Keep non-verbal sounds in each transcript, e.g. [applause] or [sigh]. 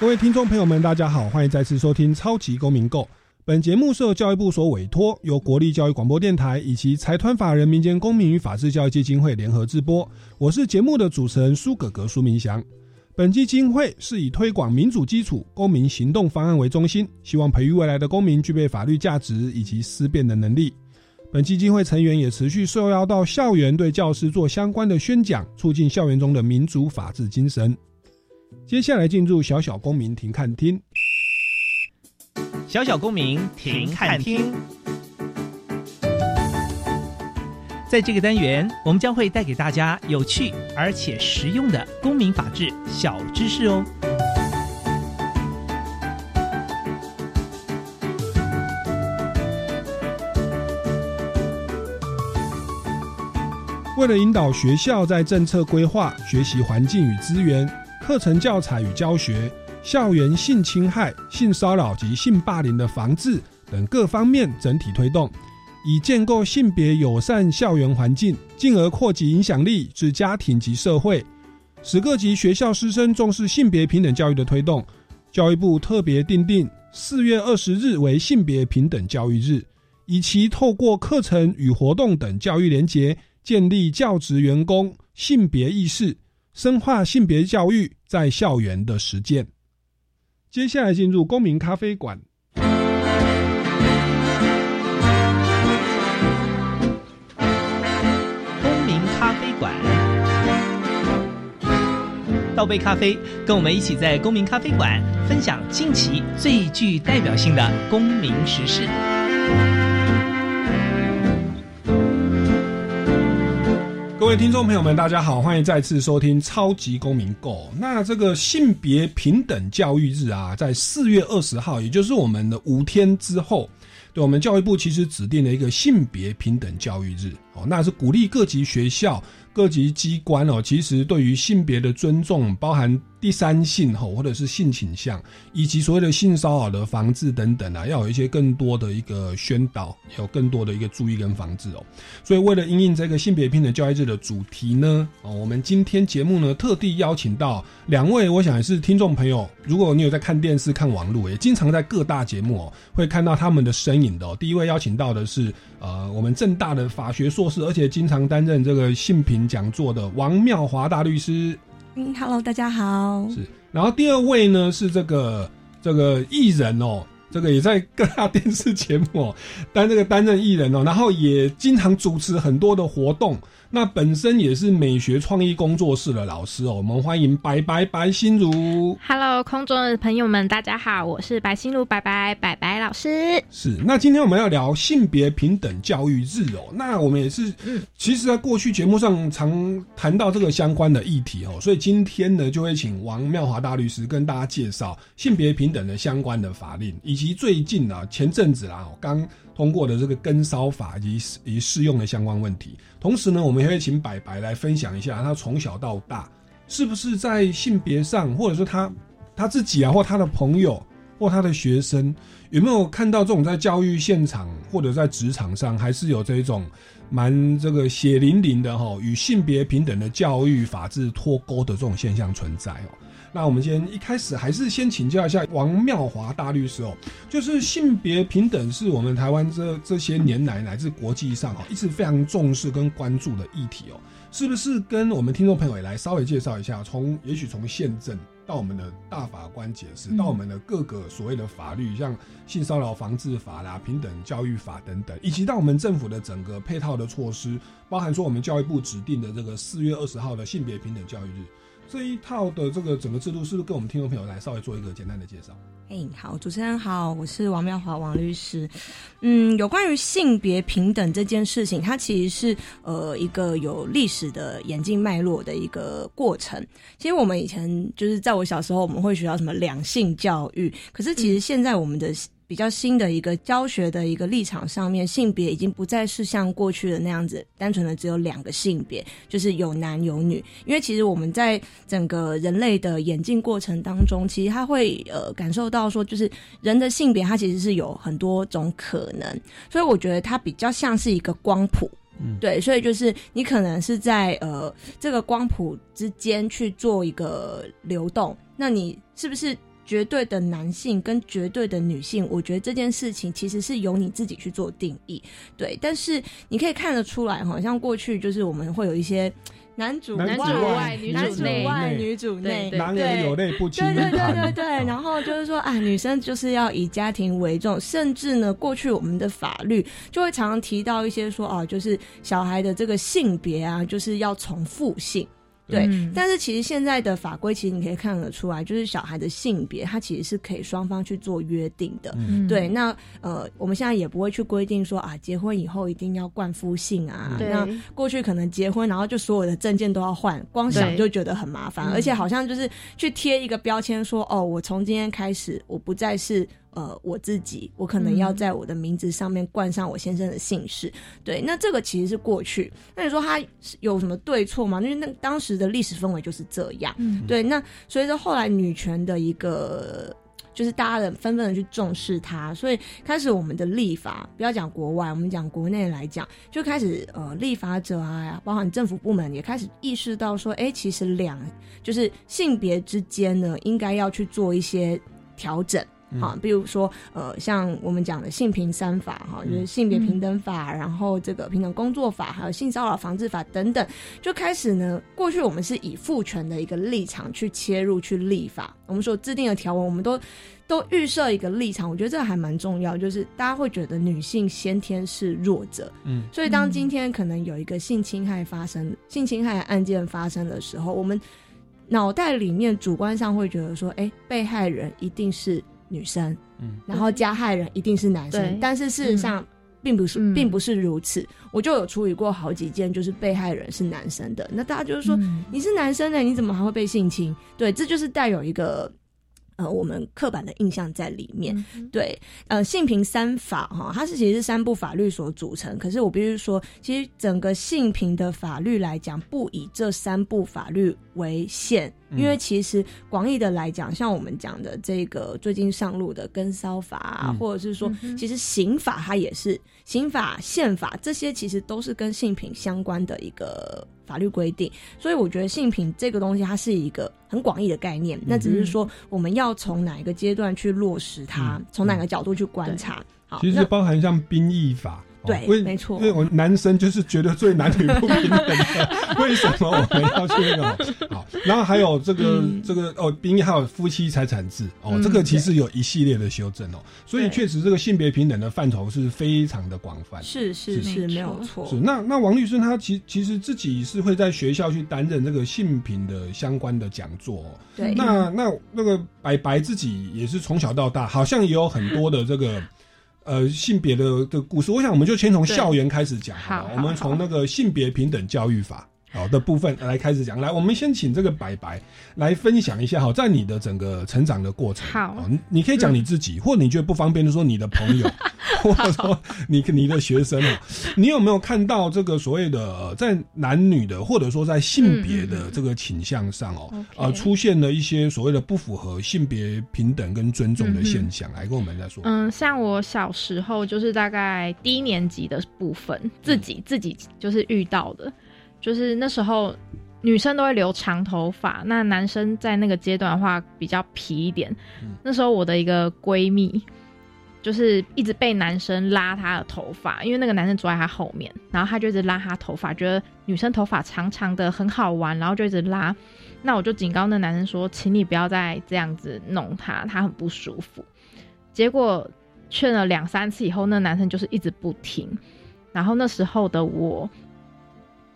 各位听众朋友们，大家好，欢迎再次收听《超级公民购》。本节目受教育部所委托，由国立教育广播电台以及财团法人民间公民与法治教育基金会联合制播。我是节目的主持人苏格格苏明祥。本基金会是以推广民主基础公民行动方案为中心，希望培育未来的公民具备法律价值以及思辨的能力。本基金会成员也持续受邀到校园，对教师做相关的宣讲，促进校园中的民主法治精神。接下来进入小小公民庭看厅。小小公民庭看厅，在这个单元，我们将会带给大家有趣而且实用的公民法治小知识哦。为了引导学校在政策规划、学习环境与资源。课程教材与教学、校园性侵害、性骚扰及性霸凌的防治等各方面整体推动，以建构性别友善校园环境，进而扩及影响力至家庭及社会，使各级学校师生重视性别平等教育的推动。教育部特别定定四月二十日为性别平等教育日，以其透过课程与活动等教育连结，建立教职员工性别意识。深化性别教育在校园的实践。接下来进入公民咖啡馆。公民咖啡馆，倒杯咖啡，跟我们一起在公民咖啡馆分享近期最具代表性的公民时事。各位听众朋友们，大家好，欢迎再次收听《超级公民购》。那这个性别平等教育日啊，在四月二十号，也就是我们的五天之后，对我们教育部其实指定了一个性别平等教育日哦，那是鼓励各级学校、各级机关哦，其实对于性别的尊重，包含。第三性吼，或者是性倾向，以及所谓的性骚扰的防治等等啊，要有一些更多的一个宣导，有更多的一个注意跟防治哦。所以为了应应这个性别平等教育日的主题呢，哦，我们今天节目呢特地邀请到两位，我想也是听众朋友，如果你有在看电视、看网络，也经常在各大节目哦，会看到他们的身影的。哦。第一位邀请到的是呃，我们正大的法学硕士，而且经常担任这个性平讲座的王妙华大律师。嗯，Hello，大家好。是，然后第二位呢是这个这个艺人哦，这个也在各大电视节目哦担这个担任艺人哦，然后也经常主持很多的活动。那本身也是美学创意工作室的老师哦，我们欢迎白白白心如。Hello，空中的朋友们，大家好，我是白心如白白白白老师。是，那今天我们要聊性别平等教育日哦，那我们也是，嗯，其实在过去节目上常谈到这个相关的议题哦，所以今天呢就会请王妙华大律师跟大家介绍性别平等的相关的法令，以及最近啊前阵子啦刚。通过的这个跟烧法以及以适用的相关问题，同时呢，我们也会请白白来分享一下他从小到大是不是在性别上，或者说他他自己啊，或他的朋友或他的学生有没有看到这种在教育现场或者在职场上，还是有这一种蛮这个血淋淋的哈与性别平等的教育法制脱钩的这种现象存在哦。那我们先一开始还是先请教一下王妙华大律师哦，就是性别平等是我们台湾这这些年来乃至国际上哦一直非常重视跟关注的议题哦，是不是跟我们听众朋友也来稍微介绍一下？从也许从宪政到我们的大法官解释，到我们的各个所谓的法律，像性骚扰防治法啦、平等教育法等等，以及到我们政府的整个配套的措施，包含说我们教育部指定的这个四月二十号的性别平等教育日。这一套的这个整个制度，是不是跟我们听众朋友来稍微做一个简单的介绍？哎，好，主持人好，我是王妙华王律师。嗯，有关于性别平等这件事情，它其实是呃一个有历史的演进脉络的一个过程。其实我们以前就是在我小时候，我们会学到什么两性教育，可是其实现在我们的。比较新的一个教学的一个立场上面，性别已经不再是像过去的那样子，单纯的只有两个性别，就是有男有女。因为其实我们在整个人类的演进过程当中，其实他会呃感受到说，就是人的性别它其实是有很多种可能，所以我觉得它比较像是一个光谱，嗯，对，所以就是你可能是在呃这个光谱之间去做一个流动，那你是不是？绝对的男性跟绝对的女性，我觉得这件事情其实是由你自己去做定义，对。但是你可以看得出来，好像过去就是我们会有一些 [laughs] 男主男主外女主内，女主内，男人有泪不轻。对对对对对。然后就是说啊，女生就是要以家庭为重，甚至呢，过去我们的法律就会常常提到一些说啊，就是小孩的这个性别啊，就是要从父性。对，但是其实现在的法规，其实你可以看得出来，就是小孩的性别，它其实是可以双方去做约定的。对，那呃，我们现在也不会去规定说啊，结婚以后一定要冠夫姓啊。那过去可能结婚，然后就所有的证件都要换，光想就觉得很麻烦，而且好像就是去贴一个标签说，哦，我从今天开始，我不再是。呃，我自己，我可能要在我的名字上面冠上我先生的姓氏，对，那这个其实是过去。那你说他有什么对错吗？因为那当时的历史氛围就是这样，对。那随着后来女权的一个，就是大家的纷纷的去重视它，所以开始我们的立法，不要讲国外，我们讲国内来讲，就开始呃，立法者啊，包含政府部门也开始意识到说，哎，其实两就是性别之间呢，应该要去做一些调整。好，比如说，呃，像我们讲的性平三法，哈，就是性别平等法，然后这个平等工作法，还有性骚扰防治法等等，就开始呢。过去我们是以父权的一个立场去切入去立法，我们所制定的条文，我们都都预设一个立场。我觉得这个还蛮重要，就是大家会觉得女性先天是弱者，嗯，所以当今天可能有一个性侵害发生、性侵害案件发生的时候，我们脑袋里面主观上会觉得说，哎，被害人一定是。女生，嗯，然后加害人一定是男生，但是事实上并不是，并不是如此。我就有处理过好几件，就是被害人是男生的，那大家就是说你是男生的，你怎么还会被性侵？对，这就是带有一个。呃，我们刻板的印象在里面，对，呃，性平三法哈，它是其实是三部法律所组成。可是我必须说，其实整个性平的法律来讲，不以这三部法律为限，因为其实广义的来讲，像我们讲的这个最近上路的跟骚法，啊，或者是说，其实刑法它也是刑法、宪法这些，其实都是跟性品相关的一个。法律规定，所以我觉得性品这个东西，它是一个很广义的概念。那只是说，我们要从哪一个阶段去落实它，从哪个角度去观察。好，其实包含像兵役法。对，没错，因为我男生就是觉得最男女不平等的，为什么我们要去那个？[laughs] 好，然后还有这个这个哦，兵役还有夫妻财产制哦，这个其实有一系列的修正哦，所以确实这个性别平等的范畴是非常的广泛。是是是，没有错。是那那王律师他其其实自己是会在学校去担任这个性平的相关的讲座。对，那那那个白白自己也是从小到大，好像也有很多的这个。呃，性别的的故事，我想我们就先从校园开始讲。好，我们从那个性别平等教育法好的部分来开始讲。来，我们先请这个白白来分享一下。哈，在你的整个成长的过程，好，你可以讲你自己，或你觉得不方便就说你的朋友。[laughs] 或者说，你你的学生啊，你有没有看到这个所谓的在男女的，或者说在性别的这个倾向上哦，呃，出现了一些所谓的不符合性别平等跟尊重的现象？来跟我们再说。嗯，像我小时候就是大概低年级的部分，自己自己就是遇到的，就是那时候女生都会留长头发，那男生在那个阶段的话比较皮一点。那时候我的一个闺蜜。就是一直被男生拉她的头发，因为那个男生坐在她后面，然后她就一直拉她头发，觉得女生头发长长的很好玩，然后就一直拉。那我就警告那男生说，请你不要再这样子弄她，她很不舒服。结果劝了两三次以后，那男生就是一直不听。然后那时候的我，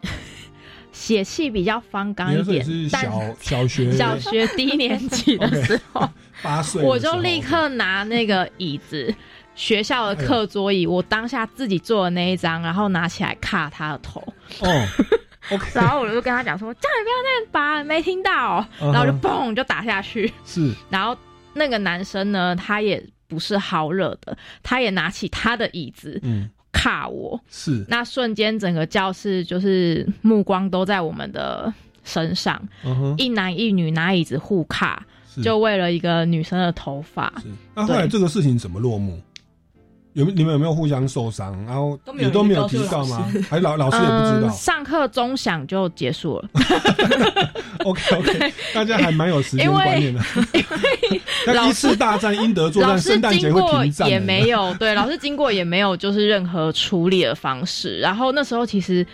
[laughs] 血气比较方刚一点小 [laughs] 小学小学低年级的时候，[laughs] 八岁我就立刻拿那个椅子，学校的课桌椅，我当下自己做的那一张，然后拿起来卡他的头，哦然后我就跟他讲说：“叫你不要那样拔，没听到哦。”嗯哼。然后就嘣就打下去。是。然后那个男生呢，他也不是好惹的，他也拿起他的椅子嗯卡我。是，那瞬间整个教室就是目光都在我们的身上，一男一女拿椅子互卡，就为了一个女生的头发。是。那后来这个事情怎么落幕？有没你们有没有互相受伤？然后都没有也都没有提到吗？还老老师也不知嗯，道。上课钟响就结束了。[laughs] OK OK，大家还蛮有时间因为观念的。那老一次大战英德作战，圣诞节会经过停战也没有，对，老师经过也没有就是任何处理的方式。然后那时候其实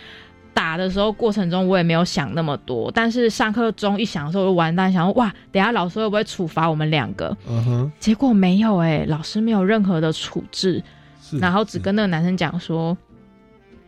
打的时候过程中我也没有想那么多，但是上课钟一响的时候我就完蛋，想说哇，等下老师会不会处罚我们两个？嗯哼，结果没有哎、老师没有任何的处置，然后只跟那个男生讲说。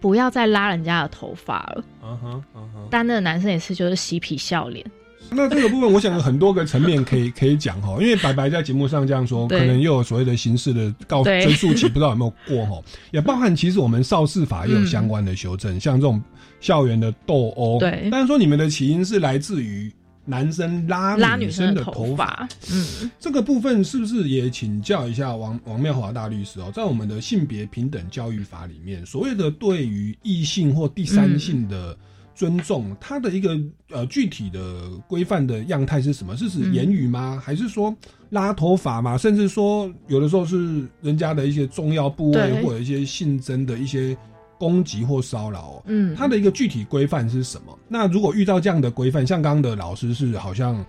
不要再拉人家的头发了，嗯哼嗯哼。但那个男生也是就是嬉皮笑脸，那这个部分，我想有很多个层面可以 [laughs] 可以讲哈，因为白白在节目上这样说，可能又有所谓的刑事的告对。追诉期，不知道有没有过哈，[laughs] 也包含其实我们少事法也有相关的修正，像这种校园的斗殴，对。但是说你们的起因是来自于男生拉拉女女生的头发，嗯，这个部分是不是也请教一下王王妙华大律师哦？在我们的性别平等教育法里面，所谓的对于异性或第三性的尊重，它的一个呃具体的规范的样态是什么？是指言语吗？还是说拉头发吗？甚至说有的时候是人家的一些重要部位或者一些性征的一些攻击或骚扰哦？嗯，它的一个具体规范是什么？那如果遇到这样的规范，像刚刚的老师是好像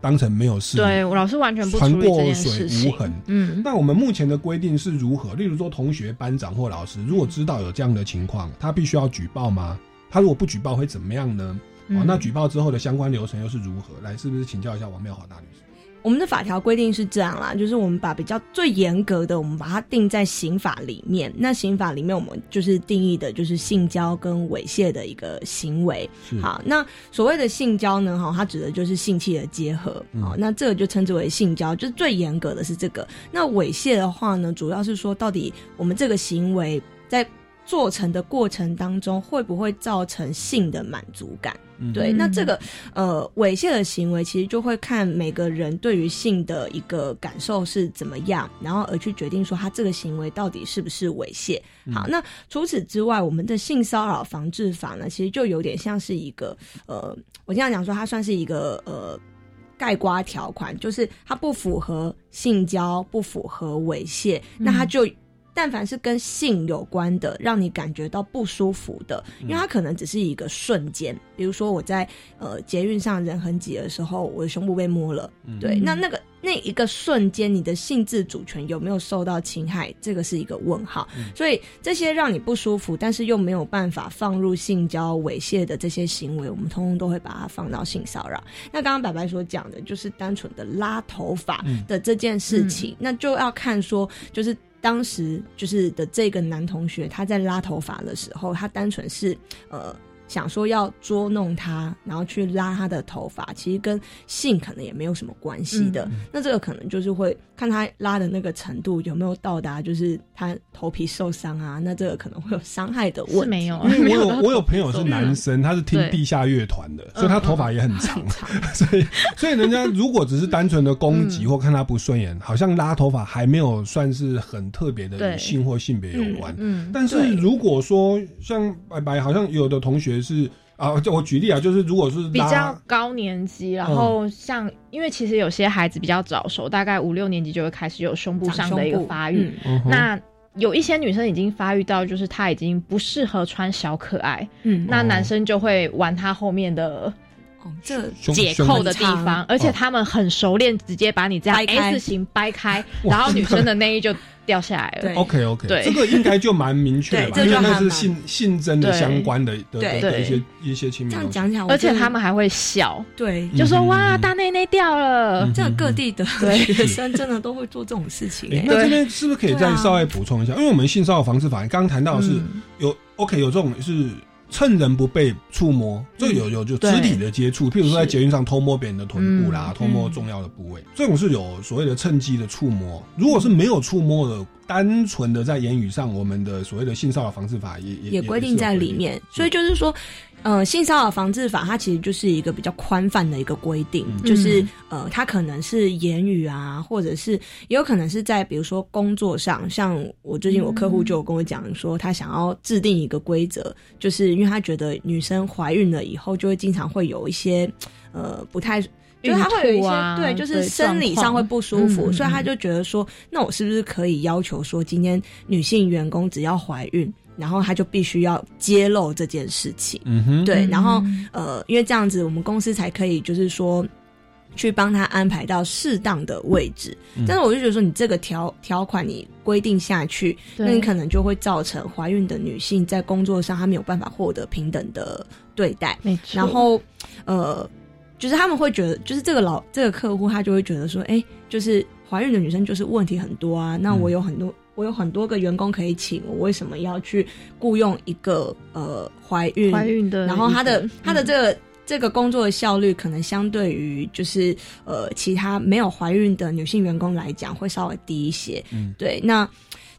当成没有事，对我老师完全不船处理这件过水无痕。嗯，那我们目前的规定是如何？例如说，同学、班长或老师，如果知道有这样的情况，他必须要举报吗？他如果不举报会怎么样呢？哦，嗯那举报之后的相关流程又是如何？来，是不是请教一下王妙华大律师？我们的法条规定是这样啦，就是我们把比较最严格的，我们把它定在刑法里面。那刑法里面，我们就是定义的就是性交跟猥亵的一个行为。好，那所谓的性交呢，哈，它指的就是性器的结合。嗯好，那这个就称之为性交，就是最严格的是这个。那猥亵的话呢，主要是说到底我们这个行为在做成的过程当中，会不会造成性的满足感？嗯对，嗯那这个呃猥亵的行为，其实就会看每个人对于性的一个感受是怎么样，然后而去决定说他这个行为到底是不是猥亵。好，那除此之外，我们的性骚扰防治法呢，其实就有点像是一个呃，我这样讲说，它算是一个呃。盖瓜条款就是它不符合性交，不符合猥亵，那它就但凡是跟性有关的，让你感觉到不舒服的，因为它可能只是一个瞬间，比如说我在呃捷运上人很挤的时候，我的胸部被摸了，对，那那个那一个瞬间，你的性自主权有没有受到侵害，这个是一个问号。所以这些让你不舒服，但是又没有办法放入性交猥亵的这些行为，我们通通都会把它放到性骚扰。那刚刚白白所讲的，就是单纯的拉头发的这件事情，那就要看说，就是。当时就是的这个男同学，他在拉头发的时候，他单纯是呃想说要捉弄他，然后去拉他的头发，其实跟性可能也没有什么关系的。那这个可能就是会看他拉的那个程度有没有到达，就是他头皮受伤啊，那这个可能会有伤害的问题。是没有。啊，因为我有 [laughs] 我有朋友是男生，他是听地下乐团的，所以他头发也很长。[laughs] 所以，所以人家如果只是单纯的攻击或看他不顺眼，好像拉头发还没有算是很特别的与性或性别有关。嗯，但是如果说像白白，好像有的同学是啊，就我举例啊，就是如果是比较高年级，然后像、因为其实有些孩子比较早熟，大概五六年级就会开始有胸部上的一个发育。那有一些女生已经发育到，就是她已经不适合穿小可爱，嗯，那男生就会玩她后面的哦，这解扣的地方，而且他们很熟练，直接把你这样 S 型掰开，然后女生的内衣就掉下来了。OK OK，对这个应该就蛮明确的吧，[laughs] 因为那是性性征的相关的的对的的一些一些亲密。这样讲起来，而且他们还会笑，对。就说嗯哇大内内掉了嗯。这样各地的对学生真的都会做这种事情、那这边是不是可以再稍微补充一下？因为我们性骚扰防治法刚刚谈到的是嗯有 OK 有这种是趁人不备触摸，这有有就肢体的接触，譬如说在是。捷运上偷摸别人的臀部啦，嗯偷摸重要的部位，这种是有所谓的趁机的触摸。如果是没有触摸的，单纯的在言语上，我们的所谓的性骚扰防治法也也也规定在里面，所以就是说，呃，性骚扰防治法它其实就是一个比较宽泛的一个规定，嗯。就是呃，它可能是言语啊，或者是也有可能是在比如说工作上，像我最近我客户就有跟我讲说，他想要制定一个规则，就是因为他觉得女生怀孕了以后就会经常会有一些呃不太。就是他会有一些、啊对，就是生理上会不舒服，所以他就觉得说，那我是不是可以要求说，今天女性员工只要怀孕，然后他就必须要揭露这件事情，嗯哼，对，嗯然后呃，因为这样子我们公司才可以就是说。去帮他安排到适当的位置，嗯但是我就觉得说，你这个条条款你规定下去，那你可能就会造成怀孕的女性在工作上她没有办法获得平等的对待，没错。然后呃，就是他们会觉得，就是这个老这个客户他就会觉得说，哎、就是怀孕的女生就是问题很多啊，那我有很多。我有很多个员工可以请，我为什么要去雇佣一个呃怀孕怀孕的，然后他的他的嗯这个、这个工作的效率，可能相对于就是呃其他没有怀孕的女性员工来讲，会稍微低一些。嗯，对。那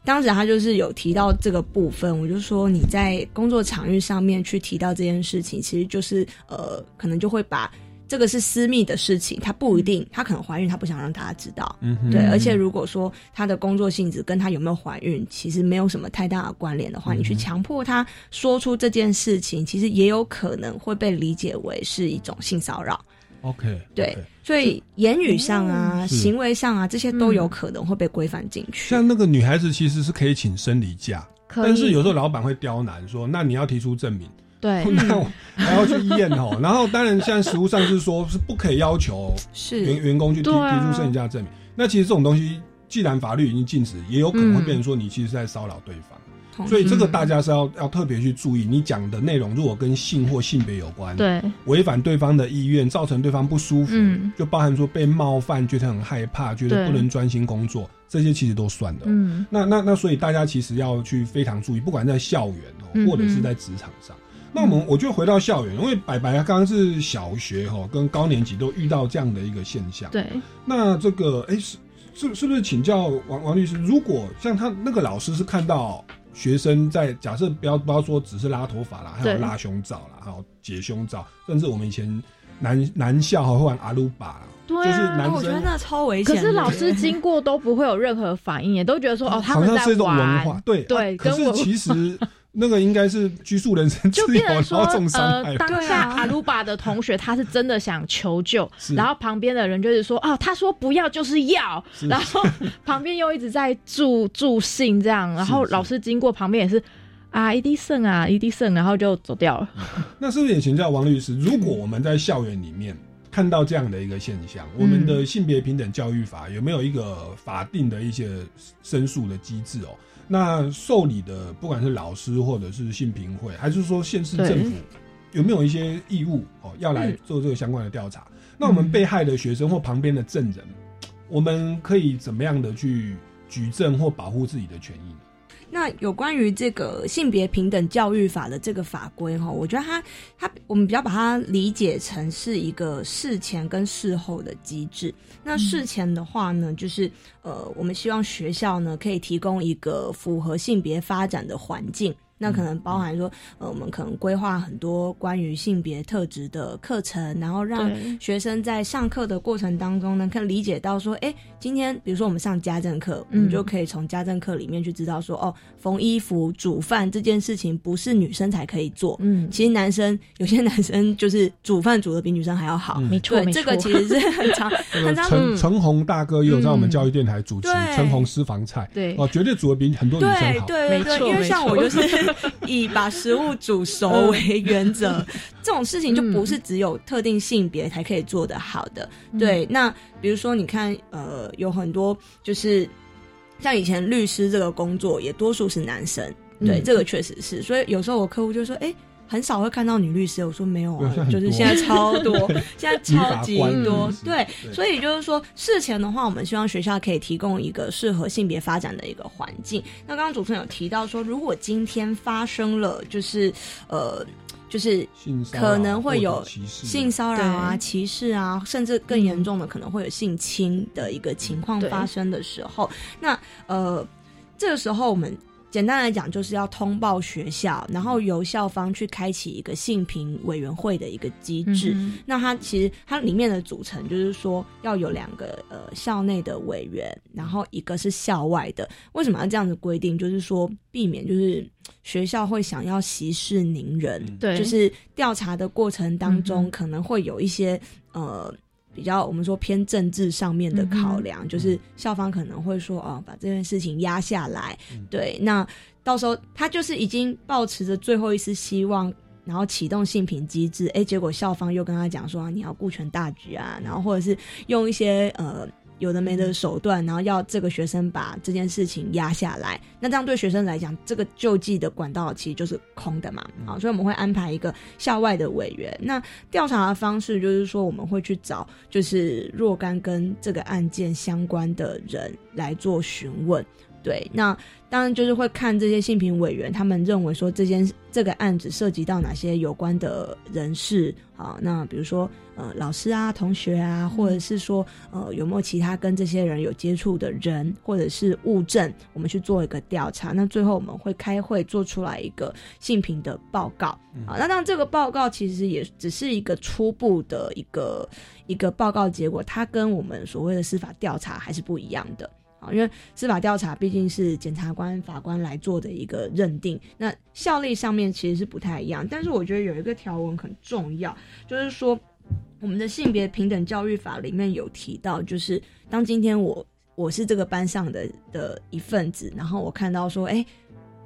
当时他就是有提到这个部分，我就说你在工作场域上面去提到这件事情，其实就是呃，可能就会把。这个是私密的事情，她不一定，她可能怀孕，她不想让大家知道。嗯哼，对，而且如果说她的工作性质跟她有没有怀孕其实没有什么太大的关联的话，你去强迫她说出这件事情，其实也有可能会被理解为是一种性骚扰。OK，对所以言语上啊、是。行为上啊，这些都有可能会被规范进去。像那个女孩子其实是可以请生理假，但是有时候老板会刁难说，那你要提出证明，对 [laughs] 那我还要去医院哦。然后当然现在实务上是说是不可以要求员是，员工去提啊提出生理假证明。那其实这种东西，既然法律已经禁止，也有可能会变成说你其实是在骚扰对方。所以这个大家是要要特别去注意，你讲的内容如果跟性或性别有关，对违反对方的意愿，造成对方不舒服，嗯就包含说被冒犯，觉得很害怕，觉得不能专心工作，这些其实都算的那那那，所以大家其实要去非常注意，不管在校园哦，嗯或者是在职场上。那我们我就回到校园，因为白白刚刚是小学哈、跟高年级都遇到这样的一个现象。对那这个哎、是是是不是请教王王律师？如果像他那个老师是看到学生在假设不要不要说只是拉头发啦，还有拉胸罩啦，还有解胸罩，甚至我们以前男 [laughs] 男校还会玩阿鲁巴啦，对啊就是男生。哦我觉得那超危险。可是老师经过都不会有任何反应，也都觉得说哦，他好们在像是一种文玩化，，对对啊可是其实那个应该是拘束人身自就变成说后重伤害呃，。当下阿鲁巴的同学他是真的想求救，然后旁边的人就是说哦，他说不要就是要，是然后旁边又一直在助助兴这样，然后老师经过旁边也是啊一滴剩啊一滴剩，然后就走掉了。[laughs] 那是不是也请教王律师？如果我们在校园里面看到这样的一个现象，我们的性别平等教育法有没有一个法定的一些申诉的机制哦？那受理的不管是老师或者是信评会，还是说县市政府有没有一些义务哦要来做这个相关的调查？那我们被害的学生或旁边的证人，我们可以怎么样的去举证或保护自己的权益呢？那有关于这个性别平等教育法的这个法规哈，我觉得它它我们比较把它理解成是一个事前跟事后的机制。那事前的话呢，就是呃，我们希望学校呢可以提供一个符合性别发展的环境。那可能包含说，呃，我们可能规划很多关于性别特质的课程，然后让学生在上课的过程当中呢，可以理解到说，哎，今天比如说我们上家政课，我们嗯就可以从家政课里面去知道说，哦，缝衣服、煮饭这件事情不是女生才可以做。嗯，其实男生有些男生就是煮饭煮的比女生还要好，没错没错，这个其实是很常 [laughs] 很常陈陈红大哥也有在我们嗯教育电台主持陈红私房菜，对。哦，绝对煮的比很多女生对好。对对对，没错因为像我就是 [laughs] 以把食物煮熟为原则，[laughs] 这种事情就不是只有特定性别才可以做的好的。对，那比如说你看，呃，有很多就是像以前律师这个工作，也多数是男生，对，嗯这个确实是。所以有时候我客户就说，哎、很少会看到女律师。我说没有啊 [laughs] 就是现在超多，[laughs] 现在超级多对所以就是说，事前的话，我们希望学校可以提供一个适合性别发展的一个环境。那刚刚主持人有提到说，如果今天发生了，就是呃，就是可能会有性骚扰啊、歧视啊，甚至更严重的可能会有性侵的一个情况发生的时候，那呃，这个时候我们简单来讲就是要通报学校，然后由校方去开启一个性平委员会的一个机制。嗯那它其实它里面的组成就是说要有两个呃校内的委员，然后一个是校外的。为什么要这样子规定？就是说避免就是学校会想要息事宁人，嗯对就是调查的过程当中可能会有一些呃。比较我们说偏政治上面的考量，就是校方可能会说哦，把这件事情压下来，嗯。对，那到时候他就是已经抱持着最后一丝希望，然后启动性评机制，哎，结果校方又跟他讲说、啊你要顾全大局啊，然后或者是用一些呃有的没的手段，然后要这个学生把这件事情压下来，那这样对学生来讲，这个救济的管道其实就是空的嘛，好，所以我们会安排一个校外的委员。那调查的方式就是说，我们会去找就是若干跟这个案件相关的人来做询问。对，那当然就是会看这些性评委员他们认为说这件这个案子涉及到哪些有关的人士啊，那比如说呃老师啊、同学啊，或者是说呃有没有其他跟这些人有接触的人或者是物证，我们去做一个调查。那最后我们会开会做出来一个性评的报告啊。那当然这个报告其实也只是一个初步的一个一个报告结果，它跟我们所谓的司法调查还是不一样的。啊，因为司法调查毕竟是检察官、法官来做的一个认定，那效力上面其实是不太一样。但是我觉得有一个条文很重要，就是说我们的性别平等教育法里面有提到，就是当今天我我是这个班上的的一份子，然后我看到说，哎，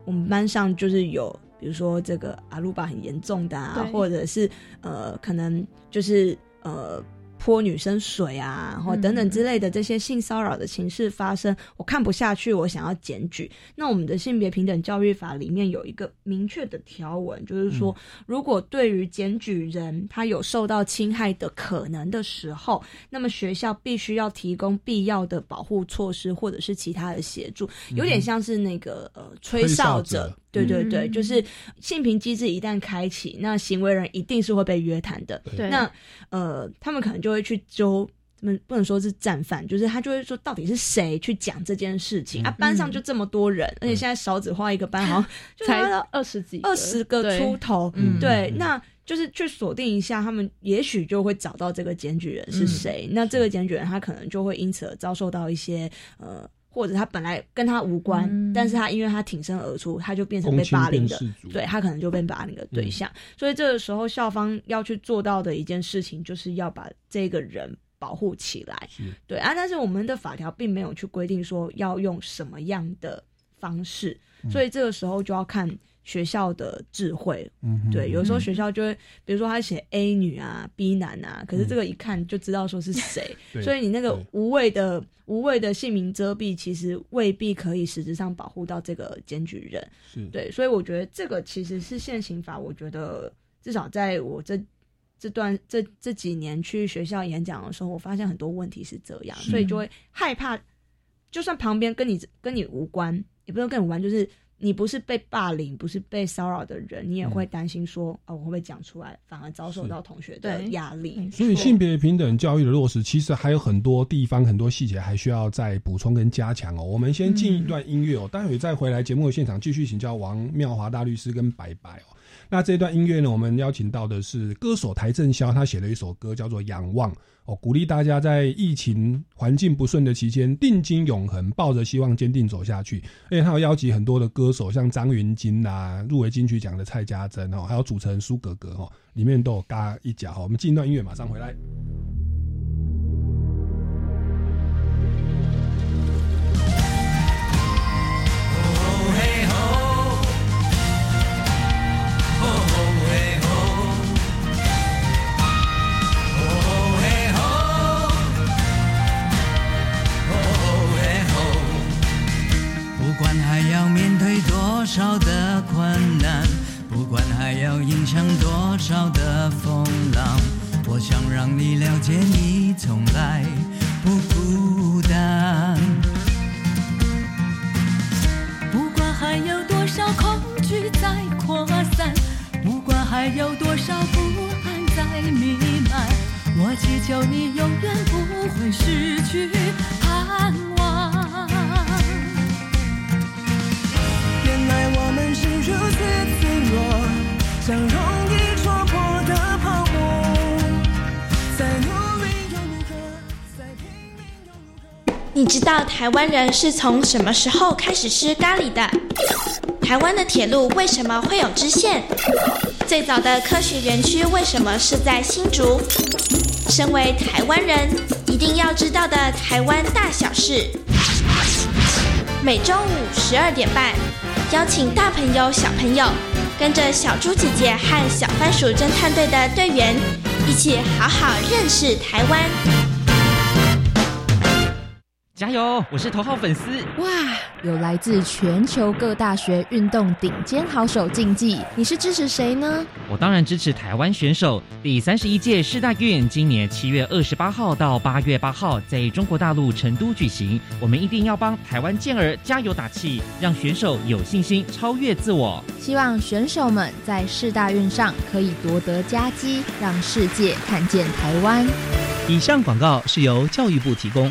我们班上就是有。比如说这个阿鲁巴很严重的啊，或者是呃，可能就是呃泼女生水啊，或等等之类的这些性骚扰的情事发生，我看不下去，我想要检举。那我们的性别平等教育法里面有一个明确的条文，就是说，如果对于检举人他有受到侵害的可能的时候，那么学校必须要提供必要的保护措施或者是其他的协助，有点像是那个呃吹哨者对对对，嗯。就是性平机制一旦开启，那行为人一定是会被约谈的。对，那呃，他们可能就会去揪，他们不能说是战犯，就是他就会说到底是谁去讲这件事情、嗯。啊？班上就这么多人，而且现在少子化一个班，[laughs] 好像就才二十几二十个出头，嗯。对，嗯那就是去锁定一下，他们也许就会找到这个检举人嗯。是谁。那这个检举人他可能就会因此而遭受到一些呃。或者他本来跟他无关，嗯但是他因为他挺身而出，他就变成被霸凌的对他可能就被霸凌的对象。嗯所以这个时候，校方要去做到的一件事情，就是要把这个人保护起来。对啊，但是我们的法条并没有去规定说要用什么样的方式，嗯所以这个时候就要看学校的智慧。嗯对，有时候嗯学校就会，比如说他写 A 女啊、B 男啊，可是这个一看就知道说是谁，[laughs] 嗯所以你那个无谓的无谓的姓名遮蔽，其实未必可以实质上保护到这个检举人。是。对，所以我觉得这个其实是现行法，我觉得至少在我这这段这这几年去学校演讲的时候，我发现很多问题是这样，所以就会害怕，就算旁边跟你跟你无关，也不能跟你无关，就是你不是被霸凌、不是被骚扰的人，你也会担心说，哦，我会不会讲出来，反而遭受到同学的对压力。所以性别平等教育的落实，其实还有很多地方、很多细节还需要再补充跟加强哦。我们先进一段音乐哦，待会再回来节目的现场继续请教王妙华大律师跟白白哦。那这段音乐呢，我们邀请到的是歌手邰正宵，他写了一首歌叫做《仰望》哦，鼓励大家在疫情环境不顺的期间定金永恒，抱着希望坚定走下去。而且他有邀集很多的歌手，像张芸京啊，入围金曲奖的蔡家珍哦，还有主持人苏格格哦，里面都有嘎一脚哦。我们进一段音乐，马上回来。台湾人是从什么时候开始吃咖喱的？台湾的铁路为什么会有支线？最早的科学园区为什么是在新竹？身为台湾人，一定要知道的台湾大小事。每周五十二点半，邀请大朋友、小朋友，跟着小猪姐姐和小番薯侦探队的队员，一起好好认识台湾。加油！我是头号粉丝。哇，有来自全球各大学运动顶尖好手竞技，你是支持谁呢？我当然支持台湾选手。第三十一届世大运今年七月二十八号到八月八号在中国大陆成都举行，我们一定要帮台湾健儿加油打气，让选手有信心超越自我。希望选手们在世大运上可以夺得佳绩，让世界看见台湾。以上广告是由教育部提供。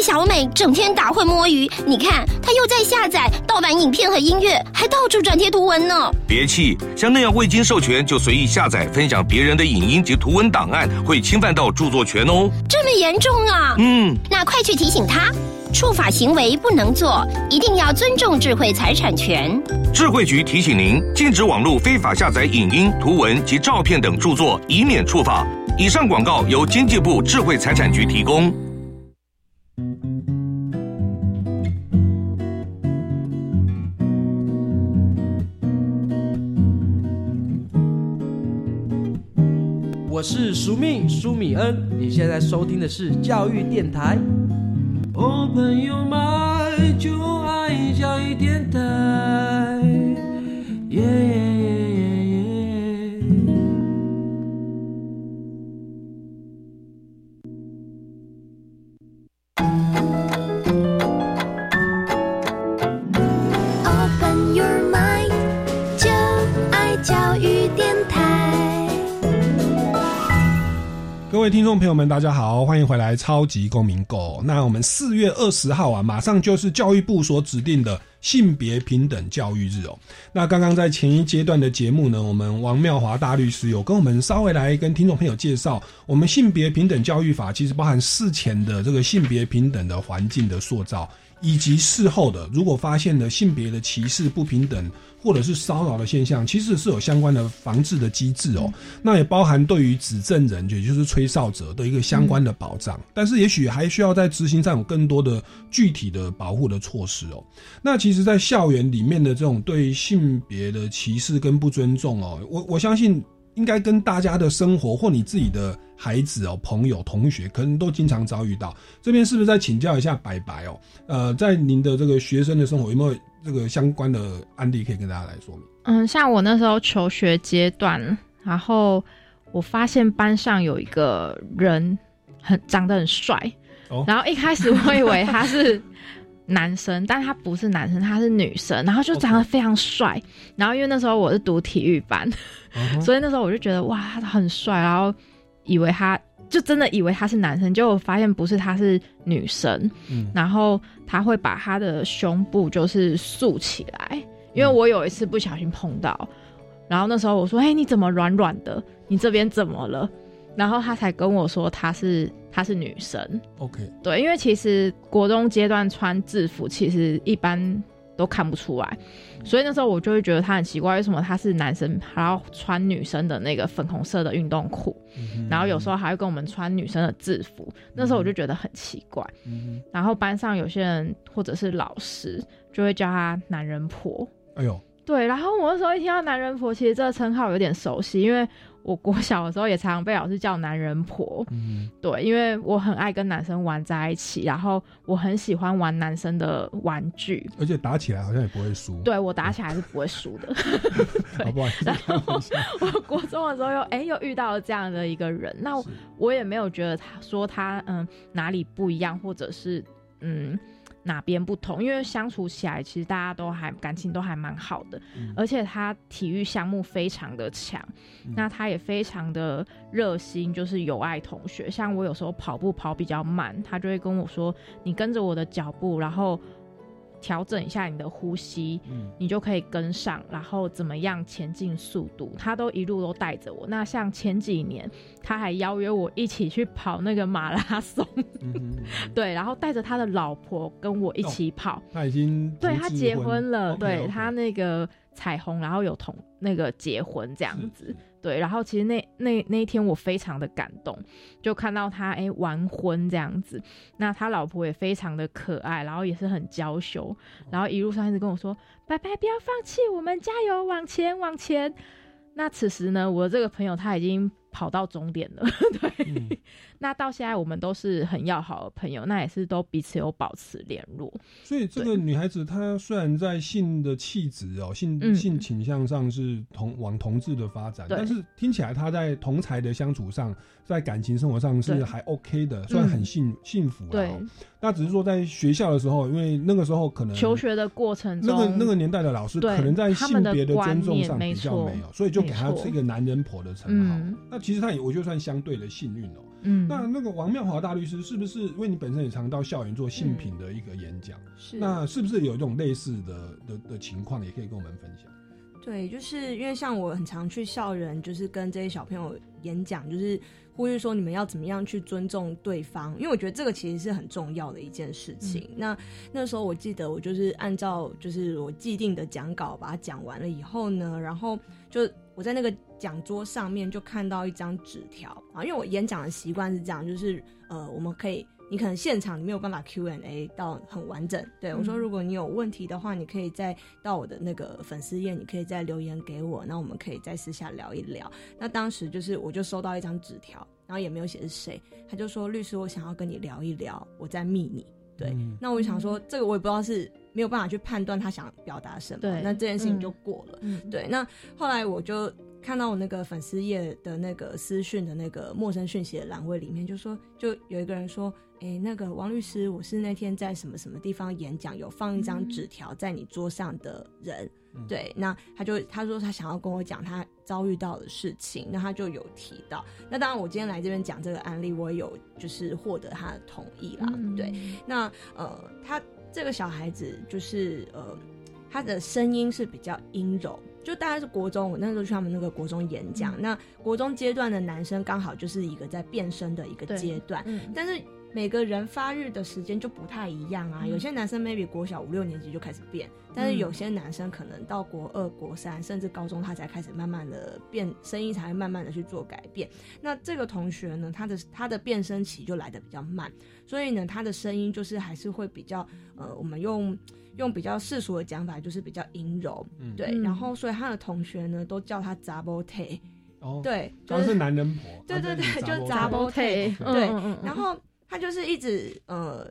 那个小美整天打混摸鱼，你看她又在下载盗版影片和音乐，还到处转贴图文呢。别气，像那样未经授权就随意下载、分享别人的影音及图文档案，会侵犯到著作权哦。这么严重啊？嗯，那快去提醒她，触法行为不能做，一定要尊重智慧财产权。智慧局提醒您，禁止网络非法下载影音、图文及照片等著作，以免触法。以上广告由经济部智慧财产局提供。我是苏命苏米恩，你现在收听的是教育电台。Open your mind，就爱教育电台。耶各位听众朋友们，大家好，欢迎回来《超级公民购》。那我们四月二十号啊，马上就是教育部所指定的性别平等教育日哦。那刚刚在前一阶段的节目呢，我们王妙华大律师有跟我们稍微来跟听众朋友介绍，我们性别平等教育法其实包含事前的这个性别平等的环境的塑造，以及事后的如果发现了性别的歧视、不平等或者是骚扰的现象，其实是有相关的防治的机制哦。那也包含对于指证人，也就是吹哨者的一个相关的保障，但是也许还需要在执行上有更多的具体的保护的措施哦。那其实，在校园里面的这种对性别的歧视跟不尊重哦，我我相信应该跟大家的生活或你自己的孩子哦、朋友、同学，可能都经常遭遇到。这边是不是再请教一下白白哦？呃，在您的这个学生的生活，有没有这个相关的案例可以跟大家来说明？嗯，像我那时候求学阶段，然后我发现班上有一个人很长得很帅，哦然后一开始我以为他是男生，但他不是男生，他是女生，然后就长得非常帅。然后因为那时候我是读体育班，[laughs] 嗯所以那时候我就觉得哇，他很帅，然后以为他就真的以为他是男生，结果发现不是，他是女生。嗯然后他会把他的胸部就是竖起来，因为我有一次不小心碰到，然后那时候我说：“哎、你怎么软软的？你这边怎么了？”然后他才跟我说他是她是女生，OK，对，因为其实国中阶段穿制服其实一般都看不出来，所以那时候我就会觉得他很奇怪，为什么他是男生还要穿女生的那个粉红色的运动裤，然后有时候还会跟我们穿女生的制服，那时候我就觉得很奇怪。然后班上有些人或者是老师就会叫他男人婆，哎呦，对，然后我那时候一听到男人婆，其实这个称号有点熟悉，因为我国小的时候也常常被老师叫男人婆。嗯，对，因为我很爱跟男生玩在一起，然后我很喜欢玩男生的玩具。而且打起来好像也不会输。对我打起来是不会输的。[laughs] 好不好意思？然后我国中的时候又哎又遇到了这样的一个人，那我也没有觉得他说他嗯哪里不一样，或者是嗯。哪边不同？因为相处起来，其实大家都还感情都还蛮好的，而且他体育项目非常的强，那他也非常的热心，就是友爱同学。像我有时候跑步跑比较慢，他就会跟我说：“你跟着我的脚步，然后。”调整一下你的呼吸，你就可以跟上，然后怎么样前进速度，他都一路都带着我。那像前几年，他还邀约我一起去跑那个马拉松，对，然后带着他的老婆跟我一起跑。他已经对他结婚了，对他那个彩虹，然后有同那个结婚这样子。[laughs] 对，然后其实那那那一天我非常的感动，就看到他哎完婚这样子，那他老婆也非常的可爱，然后也是很娇羞，然后一路上一直跟我说：“拜拜，不要放弃，我们加油，往前，往前。”那此时呢，我这个朋友他已经。跑到终点了，[laughs] 对。[laughs] 那到现在我们都是很要好的朋友，那也是都彼此有保持联络。所以这个女孩子她虽然在性的气质哦，性性倾向上是同往同志的发展，但是听起来她在同才的相处上，在感情生活上是还 OK 的，算很幸幸福了。对。那只是说在学校的时候，因为那个时候可能求学的过程中，那个那个年代的老师可能在性别的尊重上比较没有，所以就给她是一个男人婆的称号。那其实她也，我就算相对的幸运哦。嗯，那那个王妙华大律师是不是？因为你本身也常到校园做性品的一个演讲，是那是不是有一种类似的的的情况，也可以跟我们分享？对，就是因为像我很常去校园，就是跟这些小朋友演讲，就是呼吁说你们要怎么样去尊重对方，因为我觉得这个其实是很重要的一件事情。那那时候我记得我就是按照就是我既定的讲稿把它讲完了以后呢，然后就。我在那个讲桌上面就看到一张纸条啊，因为我演讲的习惯是这样，就是呃，我们可以，你可能现场你没有办法 Q&A 到很完整，对我说，如果你有问题的话，你可以再到我的那个粉丝页，你可以再留言给我，那我们可以再私下聊一聊。那当时就是我就收到一张纸条，然后也没有写是谁，他就说律师，我想要跟你聊一聊，我在密你。对，那我就想说，这个我也不知道是没有办法去判断他想表达什么，那这件事情就过了。对，那后来我就看到我那个粉丝页的那个私讯的那个陌生讯息的栏位里面，就说就有一个人说。哎，那个王律师，我是那天在什么什么地方演讲，有放一张纸条在你桌上的人，对，那他就他说他想要跟我讲他遭遇到的事情，那他就有提到。那当然，我今天来这边讲这个案例，我有就是获得他的同意啦，对。那呃，他这个小孩子就是呃，他的声音是比较阴柔，就大概是国中，我那时候去他们那个国中演讲，那国中阶段的男生刚好就是一个在变身的一个阶段，但是。每个人发育的时间就不太一样啊，有些男生 maybe 国小五六年级就开始变，但是有些男生可能到国二、国三，甚至高中他才开始慢慢的变声音，才会慢慢的去做改变。那这个同学呢，他的他的变声期就来的比较慢，所以呢，他的声音就是还是会比较呃，我们用用比较世俗的讲法，就是比较阴柔，对。然后所以他的同学呢，都叫他杂波腿，哦，对，主要是男人婆，对对对，就杂波腿，对，然后。他就是一直呃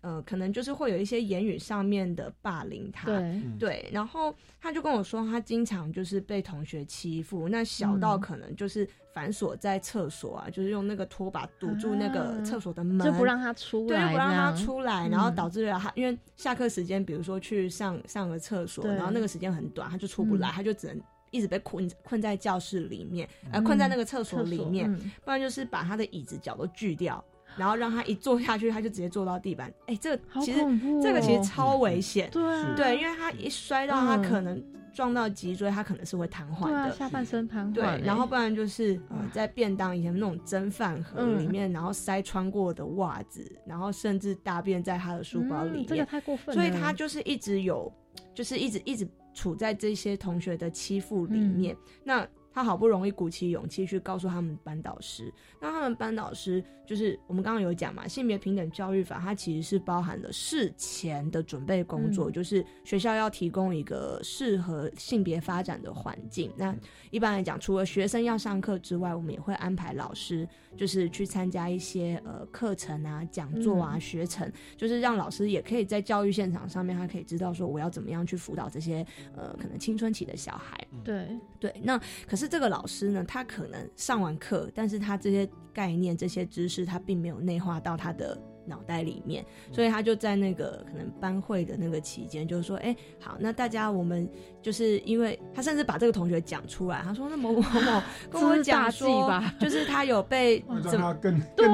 呃，可能就是会有一些言语上面的霸凌他，对对，然后他就跟我说，他经常就是被同学欺负，那小到可能就是反锁在厕所啊，就是用那个拖把堵住那个厕所的门，就不让他出来，对，不让他出来，然后导致了他因为下课时间，比如说去上上个厕所，然后那个时间很短，他就出不来，他就只能一直被困困在教室里面，呃，困在那个厕所里面，不然就是把他的椅子脚都锯掉。然后让他一坐下去，他就直接坐到地板。哎，这个其实这个其实超危险。对对，因为他一摔到，他可能撞到脊椎，他可能是会瘫痪的，下半身瘫痪。对，然后不然就是呃，在便当以前那种蒸饭盒里面，然后塞穿过的袜子，然后甚至大便在他的书包里面，这个太过分。所以他就是一直有，就是一直一直处在这些同学的欺负里面。那他好不容易鼓起勇气去告诉他们班导师，那他们班导师就是我们刚刚有讲嘛，性别平等教育法，它其实是包含了事前的准备工作，嗯。就是学校要提供一个适合性别发展的环境。那一般来讲，除了学生要上课之外，我们也会安排老师就是去参加一些呃课程啊、讲座啊、嗯。学程，就是让老师也可以在教育现场上面，他可以知道说我要怎么样去辅导这些呃可能青春期的小孩。对对，那可是这个老师呢，他可能上完课，但是他这些概念、这些知识，他并没有内化到他的脑袋里面，所以他就在那个可能班会的那个期间，就是说，哎，好，那大家我们就是因为他甚至把这个同学讲出来，他说，那某某某 [laughs] 跟我讲说吧，就是他有被 [laughs] 让怎么他更对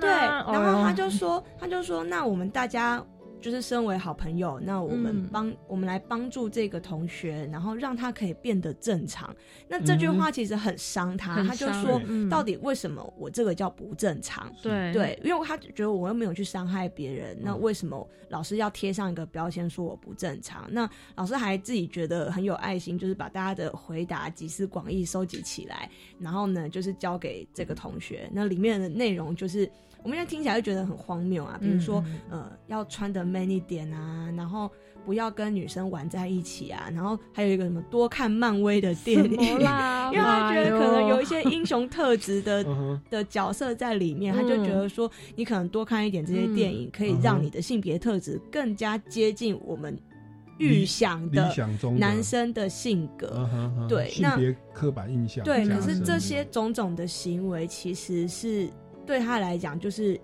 对，啊然后他哦就说，他就说，那我们大家就是身为好朋友，那我们嗯帮、我们来帮助这个同学，然后让他可以变得正常。那这句话其实很伤他，很他就说，嗯到底为什么我这个叫不正常？对对，因为他觉得我又没有去伤害别人，那为什么老师要贴上一个标签说我不正常？那老师还自己觉得很有爱心，就是把大家的回答集思广益收集起来，然后呢，就是交给这个同学。那里面的内容就是我们现在听起来就觉得很荒谬啊，比如说、呃，要穿的 man 一点啊，然后不要跟女生玩在一起啊，然后还有一个什么多看漫威的电影。啦？[laughs] 因为他觉得可能有一些些英雄特质的的角色在里面，他就觉得说，你可能多看一点这些电影，可以让你的性别特质更加接近我们预想的男生的性格。对那性别刻板印象对，可是这些种种的行为，其实是对他来讲，就是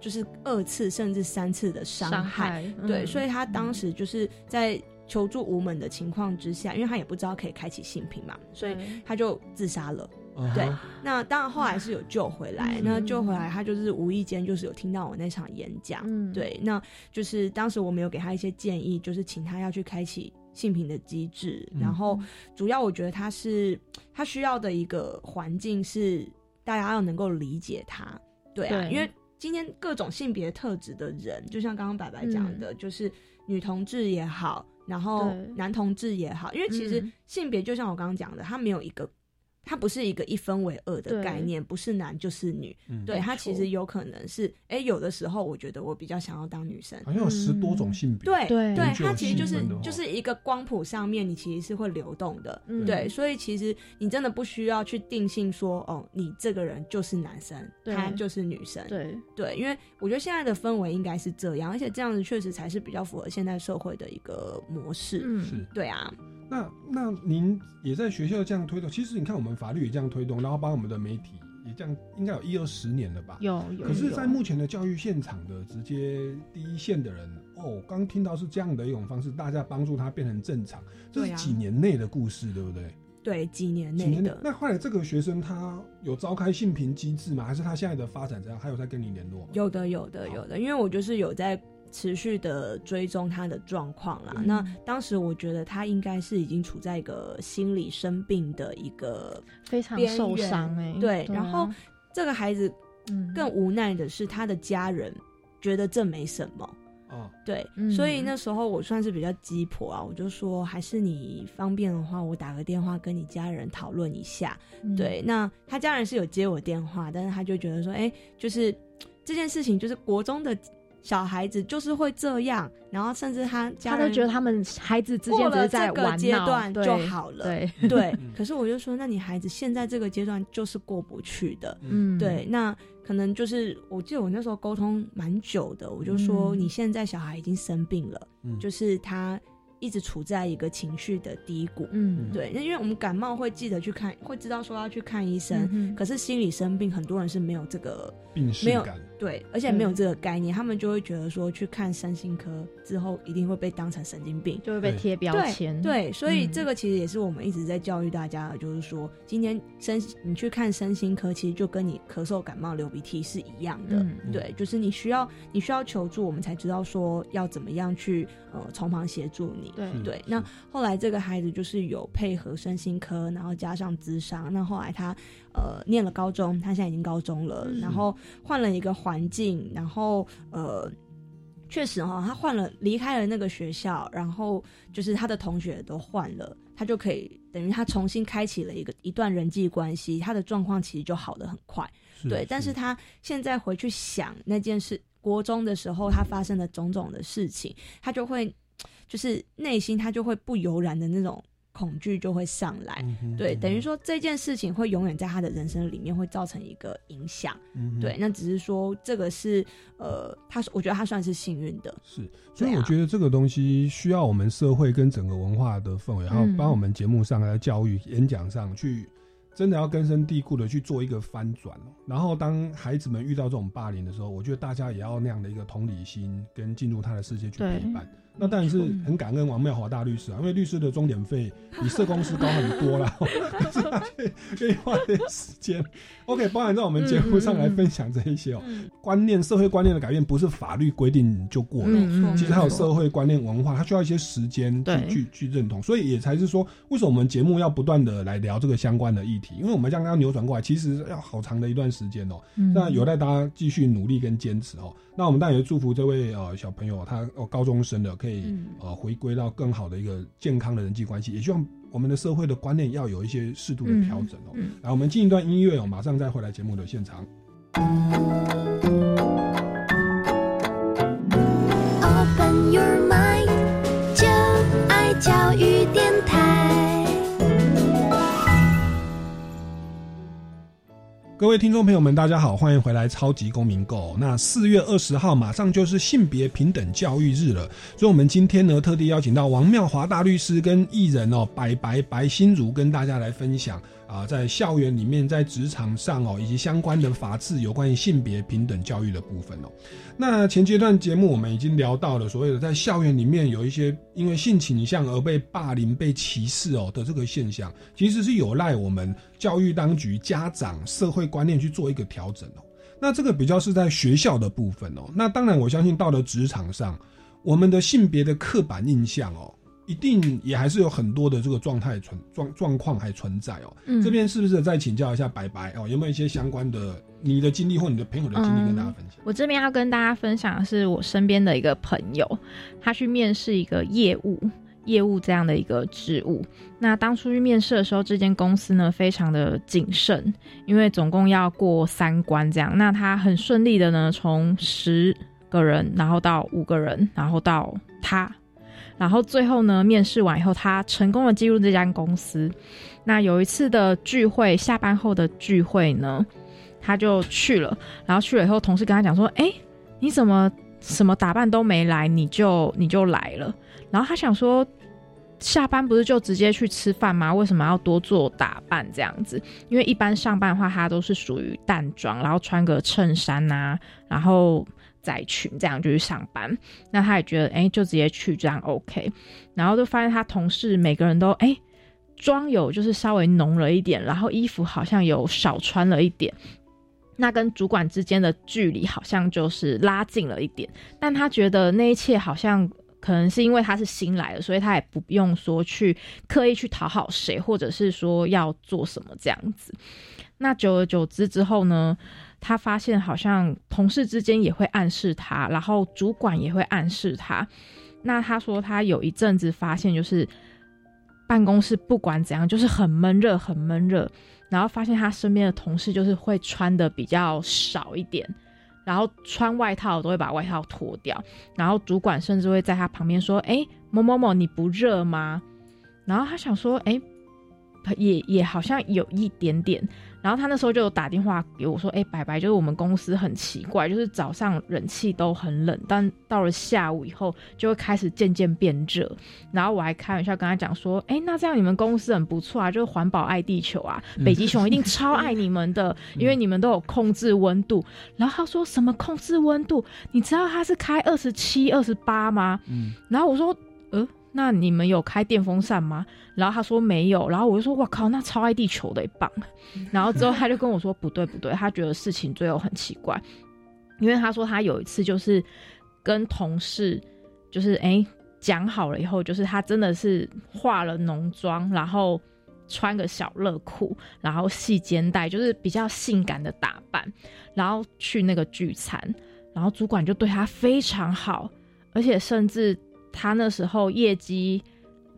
就是二次甚至三次的伤伤害。害，对，嗯所以他当时就是在求助无门的情况之下，因为他也不知道可以开启性平嘛，所以他就自杀了。对，那当然后来是有救回来，嗯那救回来他就是无意间就是有听到我那场演讲，嗯对，那就是当时我们有给他一些建议，就是请他要去开启性平的机制，嗯然后主要我觉得他是他需要的一个环境是大家要能够理解他，对啊，对。因为。今天各种性别特质的人，就像刚刚白白讲的，就是女同志也好，然后男同志也好，因为其实嗯。性别就像我刚刚讲的，它没有一个，它不是一个一分为二的概念，不是男就是女，嗯。对，它其实有可能是，哎，有的时候我觉得我比较想要当女生，好像有十多种性别，对对。它其实就是就是一个光谱上面，你其实是会流动的，嗯。对，所以其实你真的不需要去定性说，哦，你这个人就是男生，他就是女生，对。对，因为我觉得现在的氛围应该是这样，而且这样子确实才是比较符合现代社会的一个模式，嗯。对啊，那那您也在学校这样推动，其实你看我们法律也这样推动，然后帮我们的媒体也这样，应该有一二十年了吧？有有，可是，在目前的教育现场的直接第一线的人，哦，刚听到是这样的一种方式，大家帮助他变成正常，这是几年内的故事，对不对？对，几年几年内内的，那后来这个学生他有召开性平机制吗？还是他现在的发展怎样？还有在跟你联络吗？有的，有的，有的，因为我就是有在持续的追踪他的状况啦。对那当时我觉得他应该是已经处在一个心理生病的一个非常受伤哎，对，啊。然后这个孩子嗯。更无奈的是，他的家人觉得这没什么。哦，对，嗯。所以那时候我算是比较鸡婆啊，我就说还是你方便的话，我打个电话跟你家人讨论一下。嗯。对，那他家人是有接我电话，但是他就觉得说，哎、就是这件事情，就是国中的小孩子就是会这样，然后甚至他家人他都觉得他们孩子之间只是在了这个玩段就好了。对，[laughs] 可是我就说，那你孩子现在这个阶段就是过不去的。嗯，对，那可能就是我记得我那时候沟通蛮久的，我就说嗯你现在小孩已经生病了，嗯就是他一直处在一个情绪的低谷。嗯，对，那因为我们感冒会记得去看，会知道说要去看医生，嗯可是心理生病，很多人是没有这个病逝没有，对，而且没有这个概念，他们就会觉得说去看身心科之后一定会被当成神经病。就会被贴标签，对，所以嗯这个其实也是我们一直在教育大家的，就是说，今天身你去看身心科，其实就跟你咳嗽、感冒、流鼻涕是一样的。嗯对，就是你需要你需要求助，我们才知道说要怎么样去呃从旁协助你。对对，那后来这个孩子就是有配合身心科，然后加上智商。那后来他呃念了高中，他现在已经高中了，嗯然后换了一个环境，然后呃。确实哈、他换了，离开了那个学校，然后就是他的同学都换了，他就可以等于他重新开启了一个一段人际关系，他的状况其实就好的很快。对，但是他现在回去想那件事，国中的时候他发生的种种的事情，他就会就是内心他就会不由然的那种。恐惧就会上来，对，等于说这件事情会永远在他的人生里面会造成一个影响，对，那只是说这个是呃，他我觉得他算是幸运的，是，所以我觉得这个东西需要我们社会跟整个文化的氛围，然后帮我们节目上来教育演讲上去。真的要根深蒂固的去做一个翻转哦。然后当孩子们遇到这种霸凌的时候，我觉得大家也要那样的一个同理心，跟进入他的世界去陪伴。那当然是很感恩王妙华大律师啊，因为律师的钟点费比社工师高很多啦，可是他可以花点时间。OK，包含在我们节目上来分享这一些哦。观念、社会观念的改变不是法律规定就过了，其实还有社会观念、文化，它需要一些时间去去去认同。所以也才是说，为什么我们节目要不断的来聊这个相关的议题？因为我们刚刚扭转过来，其实要好长的一段时间哦。那有待大家继续努力跟坚持哦。那我们当然也祝福这位呃小朋友，他哦高中生的可以呃回归到更好的一个健康的人际关系，也希望我们的社会的观念要有一些适度的调整哦。来，我们进一段音乐哦，马上再回来节目的现场。Open your 各位听众朋友们，大家好，欢迎回来《超级公民购》。那四月二十号马上就是性别平等教育日了，所以我们今天呢特地邀请到王妙华大律师跟艺人哦白白白心如跟大家来分享。啊，在校园里面，在职场上哦，以及相关的法制有关于性别平等教育的部分哦。那前阶段节目我们已经聊到了所谓的在校园里面有一些因为性倾向而被霸凌、被歧视哦的这个现象，其实是有赖我们教育当局、家长、社会观念去做一个调整哦。那这个比较是在学校的部分哦。那当然，我相信到了职场上，我们的性别的刻板印象哦。一定也还是有很多的这个状态存状状况还存在哦。嗯，这边是不是再请教一下白白哦？有没有一些相关的你的经历或你的朋友的经历跟大家分享？我这边要跟大家分享的是我身边的一个朋友，他去面试一个业务业务这样的一个职务。那当初去面试的时候，这间公司呢非常的谨慎，因为总共要过三关这样。那他很顺利的呢，从十个人，然后到五个人，然后到他。然后最后呢，面试完以后，他成功的进入这家公司。那有一次的聚会，下班后的聚会呢，他就去了。然后去了以后，同事跟他讲说：“哎，你怎么什么打扮都没来，你就你就来了？”然后他想说，下班不是就直接去吃饭吗？为什么要多做打扮这样子？因为一般上班的话，他都是属于淡妆，然后穿个衬衫呐，然后。在群这样就去上班，那他也觉得哎，就直接去这样 OK，然后就发现他同事每个人都哎妆有就是稍微浓了一点，然后衣服好像有少穿了一点，那跟主管之间的距离好像就是拉近了一点，但他觉得那一切好像可能是因为他是新来的，所以他也不用说去刻意去讨好谁，或者是说要做什么这样子。那久而久之之后呢？他发现好像同事之间也会暗示他，然后主管也会暗示他。那他说他有一阵子发现，就是办公室不管怎样，就是很闷热，很闷热。然后发现他身边的同事就是会穿的比较少一点，然后穿外套都会把外套脱掉。然后主管甚至会在他旁边说：“哎，某某某，你不热吗？”然后他想说：“哎，也也好像有一点点。”然后他那时候就打电话给我说：“哎，白白，就是我们公司很奇怪，就是早上冷气都很冷，但到了下午以后就会开始渐渐变热。”然后我还开玩笑跟他讲说：“哎，那这样你们公司很不错啊，就是环保爱地球啊，北极熊一定超爱你们的，[laughs] 因为你们都有控制温度。”然后他说：“什么控制温度？你知道他是开二十七、二十八吗？”嗯，然后我说：“呃。”那你们有开电风扇吗？然后他说没有，然后我就说我靠，那超爱地球的一棒。然后之后他就跟我说不对不对，他觉得事情最后很奇怪，因为他说他有一次就是跟同事就是哎讲好了以后，就是他真的是化了浓妆，然后穿个小热裤，然后系肩带，就是比较性感的打扮，然后去那个聚餐，然后主管就对他非常好，而且甚至。他那时候业绩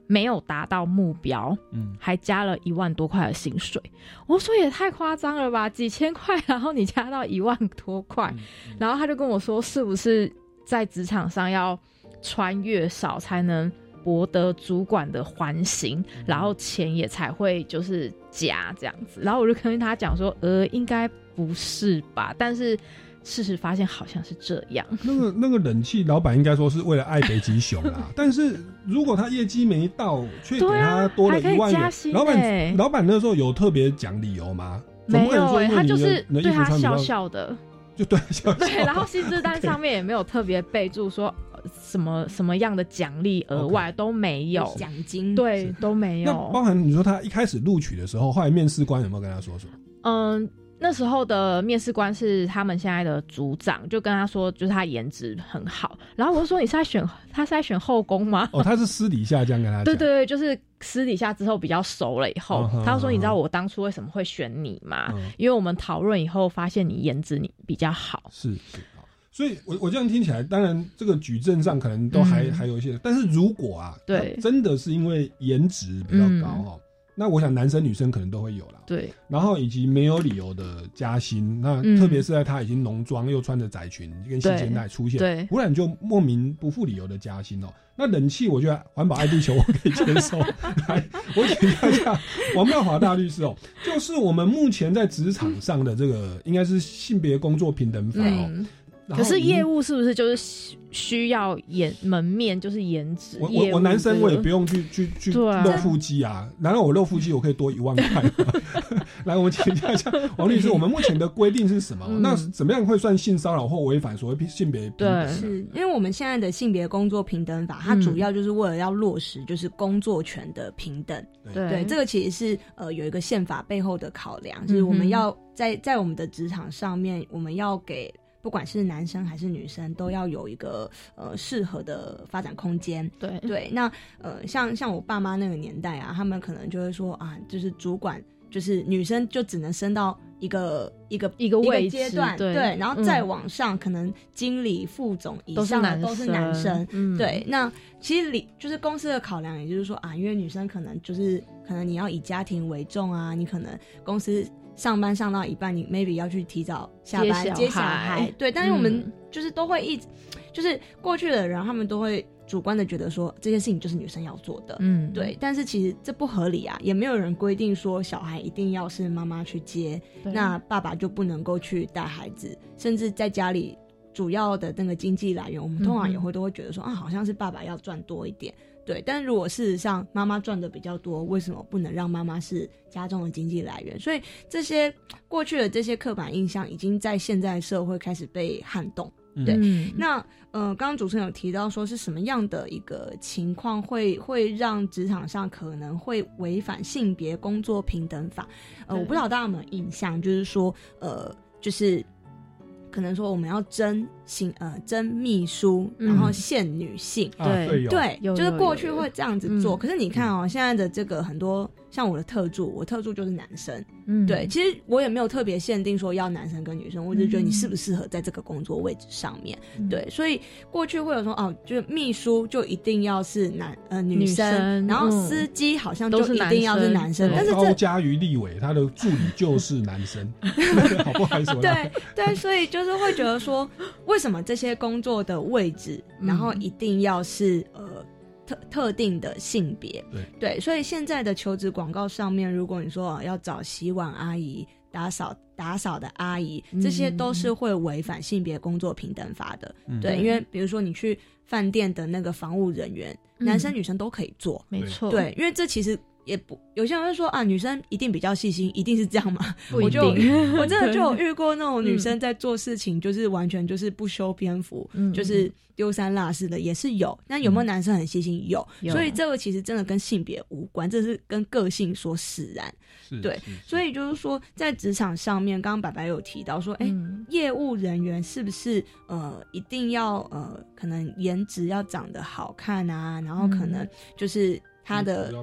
没有达到目标，嗯，还加了一万多块的薪水。我说也太夸张了吧，几千块，然后你加到一万多块，然后他就跟我说，是不是在职场上要穿越少才能博得主管的欢心，然后钱也才会就是加这样子。然后我就跟他讲说，呃，应该不是吧？但是事实发现好像是这样。那个那个冷气老板应该说是为了爱北极熊啦，[laughs] 但是如果他业绩没到，却给他多了一万元，老板老板那时候有特别讲理由吗？没有哎，他就是对他笑笑的，[laughs] 就对笑笑。对，然后薪资单上面也没有特别备注说什么什么样的奖励额外都没有，奖金对都没有。那包含你说他一开始录取的时候，后来面试官有没有跟他说说？嗯。那时候的面试官是他们现在的组长，就跟他说，就是他颜值很好。然后我就说，你是在选他是在选后宫吗？哦，他是私底下这样跟他讲。[laughs] 对对对，就是私底下之后比较熟了以后，他说：“你知道我当初为什么会选你吗？因为我们讨论以后发现你颜值你比较好。”是是所以我我这样听起来，当然这个举证上可能都还还有一些，但是如果啊，对，真的是因为颜值比较高哈。那我想男生女生可能都会有啦。对，然后以及没有理由的加薪，那特别是在他已经浓妆又穿着窄裙跟细肩带出现，对，忽然就莫名不负理由的加薪哦。那冷气，我觉得环保爱地球 [laughs] 我可以接受。来，我请教一下王妙华大律师哦，就是我们目前在职场上的这个应该是性别工作平等法哦。可是业务是不是就是需要颜门面，就是颜值？我我我男生我也不用去去去露腹肌啊，难道我露腹肌我可以多一万块吗？[laughs] 来，我们请教一下王律师，我们目前的规定是什么？那怎么样会算性骚扰或违反所谓性别？对，是因为我们现在的性别工作平等法，它主要就是为了要落实就是工作权的平等。对，这个其实是呃有一个宪法背后的考量，就是我们要在在我们的职场上面，我们要给。不管是男生还是女生，都要有一个呃适合的发展空间。对对，那呃像像我爸妈那个年代啊，他们可能就会说啊，就是主管就是女生就只能升到一个一个一个位阶段，对，然后再往上，可能经理、副总以上的都是男生。对，那其实理就是公司的考量，也就是说啊，因为女生可能就是可能你要以家庭为重啊，你可能公司。上班上到一半，你 maybe 要去提早下班接小孩，对。但是我们就是都会一直，就是过去的人，他们都会主观的觉得说这件事情就是女生要做的，嗯，对。但是其实这不合理啊，也没有人规定说小孩一定要是妈妈去接，那爸爸就不能够去带孩子，甚至在家里主要的那个经济来源，我们通常也会都会觉得说啊，好像是爸爸要赚多一点。对，但如果事实上妈妈赚的比较多，为什么不能让妈妈是家中的经济来源？所以这些过去的这些刻板印象，已经在现在社会开始被撼动。对，那呃，刚刚主持人有提到说是什么样的一个情况会会让职场上可能会违反性别工作平等法？呃，我不知道大家有没有印象，就是说呃，就是。可能说我们要征新呃真秘书，然后限女性，对对，就是过去会这样子做。可是你看哦，现在的这个很多。像我的特助，我特助就是男生，嗯，对，其实我也没有特别限定说要男生跟女生，我就觉得你适不适合在这个工作位置上面，对，所以过去会有说哦，就是秘书就一定要是男呃女生，然后司机好像就一定要是男生，但是高嘉瑜立伟他的助理就是男生，[laughs] 好不好意思？对对，所以就是会觉得说，[laughs] 为什么这些工作的位置，然后一定要是呃。特特定的性别，对对，所以现在的求职广告上面，如果你说要找洗碗阿姨、打扫打扫的阿姨，这些都是会违反性别工作平等法的。对，因为比如说你去饭店的那个房务人员，男生女生都可以做，没错。对，因为这其实。也不，有些人会说啊，女生一定比较细心，一定是这样吗？[laughs] 我就我真的 [laughs] 就有遇过那种女生在做事情，就是完全就是不修边幅，就是丢三落四的，也是有。那有没有男生很细心？有。所以这个其实真的跟性别无关，这是跟个性所使然。对，所以就是说，在职场上面，刚刚白白有提到说，哎，业务人员是不是呃一定要呃可能颜值要长得好看啊？然后可能就是。他的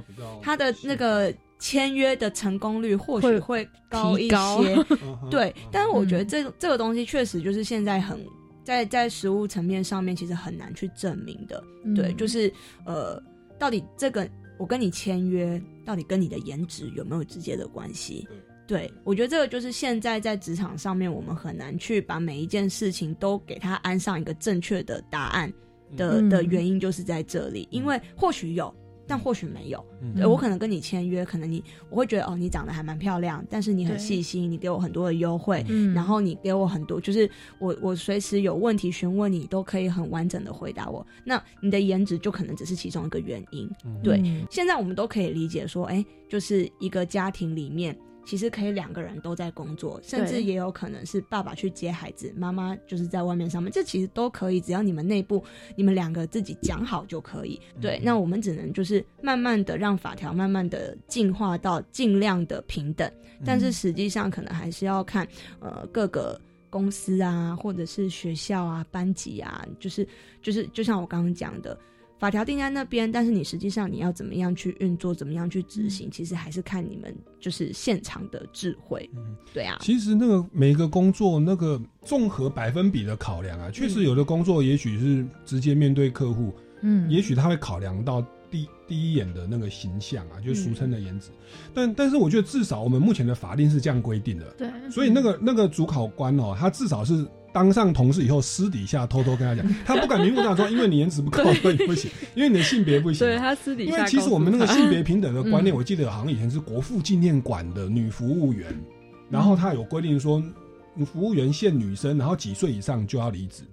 他的那个签约的成功率或许会高一些，[laughs] 对。但是我觉得这这个东西确实就是现在很在在实物层面上面其实很难去证明的，对。就是呃，到底这个我跟你签约，到底跟你的颜值有没有直接的关系？对，我觉得这个就是现在在职场上面，我们很难去把每一件事情都给他安上一个正确的答案的嗯的原因，就是在这里。因为或许有，但或许没有。我可能跟你签约，可能你我会觉得哦，你长得还蛮漂亮，但是你很细心，你给我很多的优惠，嗯然后你给我很多，就是我我随时有问题询问你，都可以很完整的回答我。那你的颜值就可能只是其中一个原因。对，嗯现在我们都可以理解说，哎、就是一个家庭里面。其实可以两个人都在工作，甚至也有可能是爸爸去接孩子，妈妈就是在外面上班，这其实都可以，只要你们内部你们两个自己讲好就可以。对，那我们只能就是慢慢的让法条慢慢的进化到尽量的平等，但是实际上可能还是要看呃各个公司啊，或者是学校啊、班级啊，就是就是就像我刚刚讲的。法条定在那边，但是你实际上你要怎么样去运作，怎么样去执行，其实还是看你们就是现场的智慧。嗯对啊，其实那个每一个工作那个综合百分比的考量啊，确实有的工作也许是直接面对客户，嗯也许他会考量到第第一眼的那个形象啊，就俗称的颜值。但但是我觉得至少我们目前的法令是这样规定的，对，所以那个那个主考官哦，他至少是。当上同事以后，私底下偷偷跟他讲，[laughs] 他不敢明目张胆说，因为你颜值不够，所以不行，因为你的性别不行。对他私底下因为其实我们那个性别平等的观念，嗯。我记得好像以前是国父纪念馆的女服务员，然后他有规定说，服务员限女生，然后几岁以上就要离职。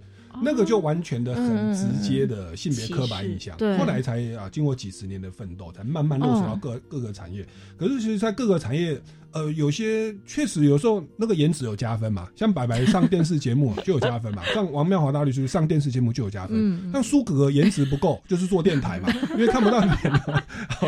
那个就完全的很直接的性别刻板印象，后来才啊经过几十年的奋斗，才慢慢落实到各、各个产业。可是其实，在各个产业，呃，有些确实有时候那个颜值有加分嘛，像白白上电视节目就有加分嘛，[laughs] 像王妙华大律师上电视节目就有加分。嗯像苏格格颜值不够，就是做电台嘛，因为看不到脸嘛。[laughs] 好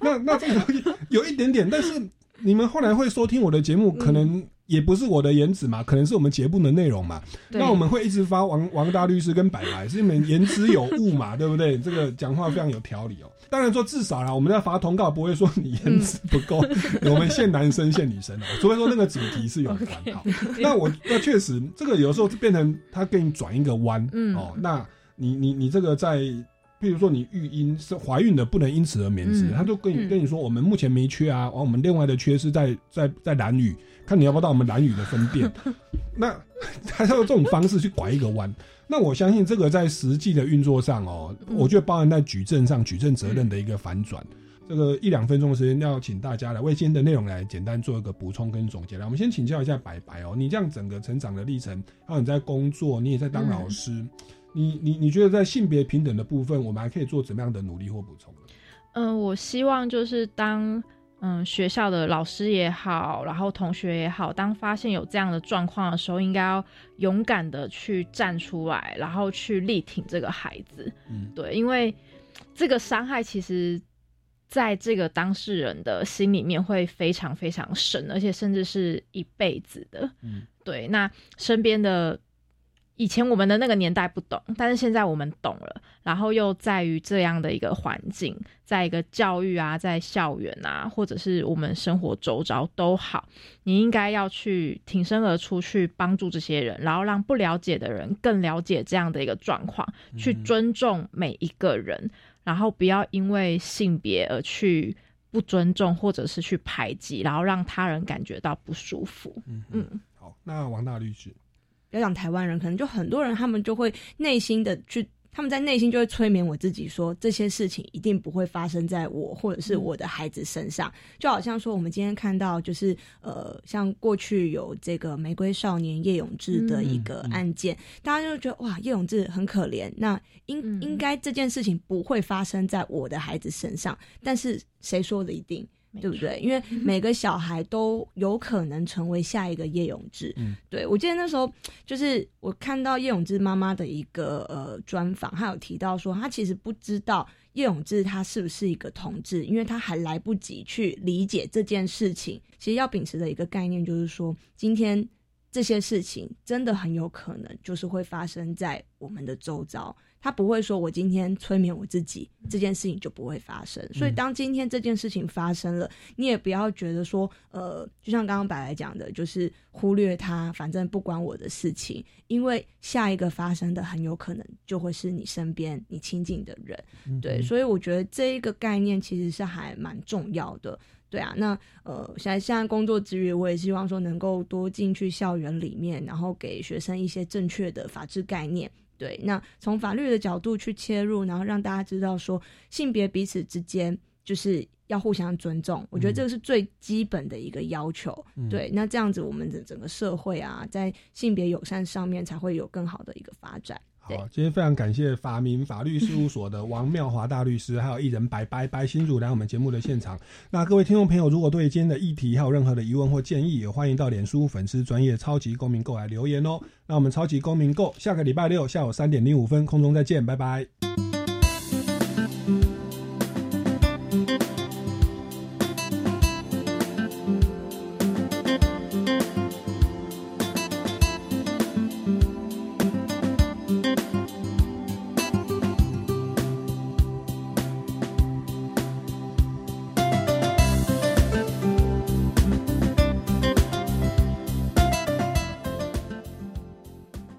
那那这个东西有一点点，但是你们后来会收听我的节目，可能也不是我的颜值嘛，可能是我们节目的内容嘛。那我们会一直发王王大律师跟白白，是你们言之有物嘛，对不对？这个讲话非常有条理哦。当然说至少啦，我们在发通告不会说你颜值不够，[laughs] 我们限男生限女生哦，除非说那个主题是有关 [laughs] 好。那我那确实这个有时候就变成他给你转一个弯，嗯哦，那你你你这个在。比如说你育婴是怀孕的，不能因此而免职，嗯他就跟你嗯跟你说，我们目前没缺啊，完我们另外的缺是在在在蓝屿，看你要不要到我们蓝屿的分店。[laughs] 那他要用这种方式去拐一个弯，那我相信这个在实际的运作上哦，嗯我觉得包含在举证上举证责任的一个反转。这个一两分钟的时间，要请大家来为今天的内容来简单做一个补充跟总结来，我们先请教一下白白哦，你这样整个成长的历程，还有你在工作，你也在当老师，你你你觉得在性别平等的部分，我们还可以做怎么样的努力或补充呢？嗯，我希望就是当嗯学校的老师也好，然后同学也好，当发现有这样的状况的时候，应该要勇敢的去站出来，然后去力挺这个孩子。嗯，对，因为这个伤害其实。在这个当事人的心里面会非常非常深，而且甚至是一辈子的。嗯，对。那身边的以前我们的那个年代不懂，但是现在我们懂了。然后又在于这样的一个环境，在一个教育啊，在校园啊，或者是我们生活周遭都好，你应该要去挺身而出，去帮助这些人，然后让不了解的人更了解这样的一个状况，去尊重每一个人，然后不要因为性别而去。不尊重或者是去排挤，然后让他人感觉到不舒服。嗯嗯，好，那王大律师，要讲台湾人，可能就很多人他们就会内心的去，他们在内心就会催眠我自己说，这些事情一定不会发生在我或者是我的孩子身上。就好像说，我们今天看到就是呃，像过去有这个玫瑰少年叶永志的一个案件，大家就觉得哇，叶永志很可怜，那应、应该这件事情不会发生在我的孩子身上，但是谁说的一定？对不对？因为每个小孩都有可能成为下一个叶永志。嗯，对我记得那时候就是我看到叶永志妈妈的一个呃专访，她有提到说，她其实不知道叶永志他是不是一个同志，因为他还来不及去理解这件事情。其实要秉持的一个概念就是说，今天这些事情真的很有可能就是会发生在我们的周遭，他不会说我今天催眠我自己，这件事情就不会发生。所以当今天这件事情发生了，你也不要觉得说，呃，就像刚刚白白讲的，就是忽略它，反正不关我的事情，因为下一个发生的很有可能就会是你身边你亲近的人，对，所以我觉得这一个概念其实是还蛮重要的。对啊，那呃，现在现在工作之余，我也希望说能够多进去校园里面，然后给学生一些正确的法治概念。对，那从法律的角度去切入，然后让大家知道说性别彼此之间就是要互相尊重。我觉得这个是最基本的一个要求。对，那这样子我们的整个社会啊，在性别友善上面才会有更好的一个发展。好，今天非常感谢法明法律事务所的王妙华大律师，还有艺人白白白新主来我们节目的现场。那各位听众朋友，如果对今天的议题还有任何的疑问或建议，也欢迎到脸书粉丝专业超级公民购来留言哦。那我们超级公民购下个礼拜六下午三点零五分空中再见，拜拜。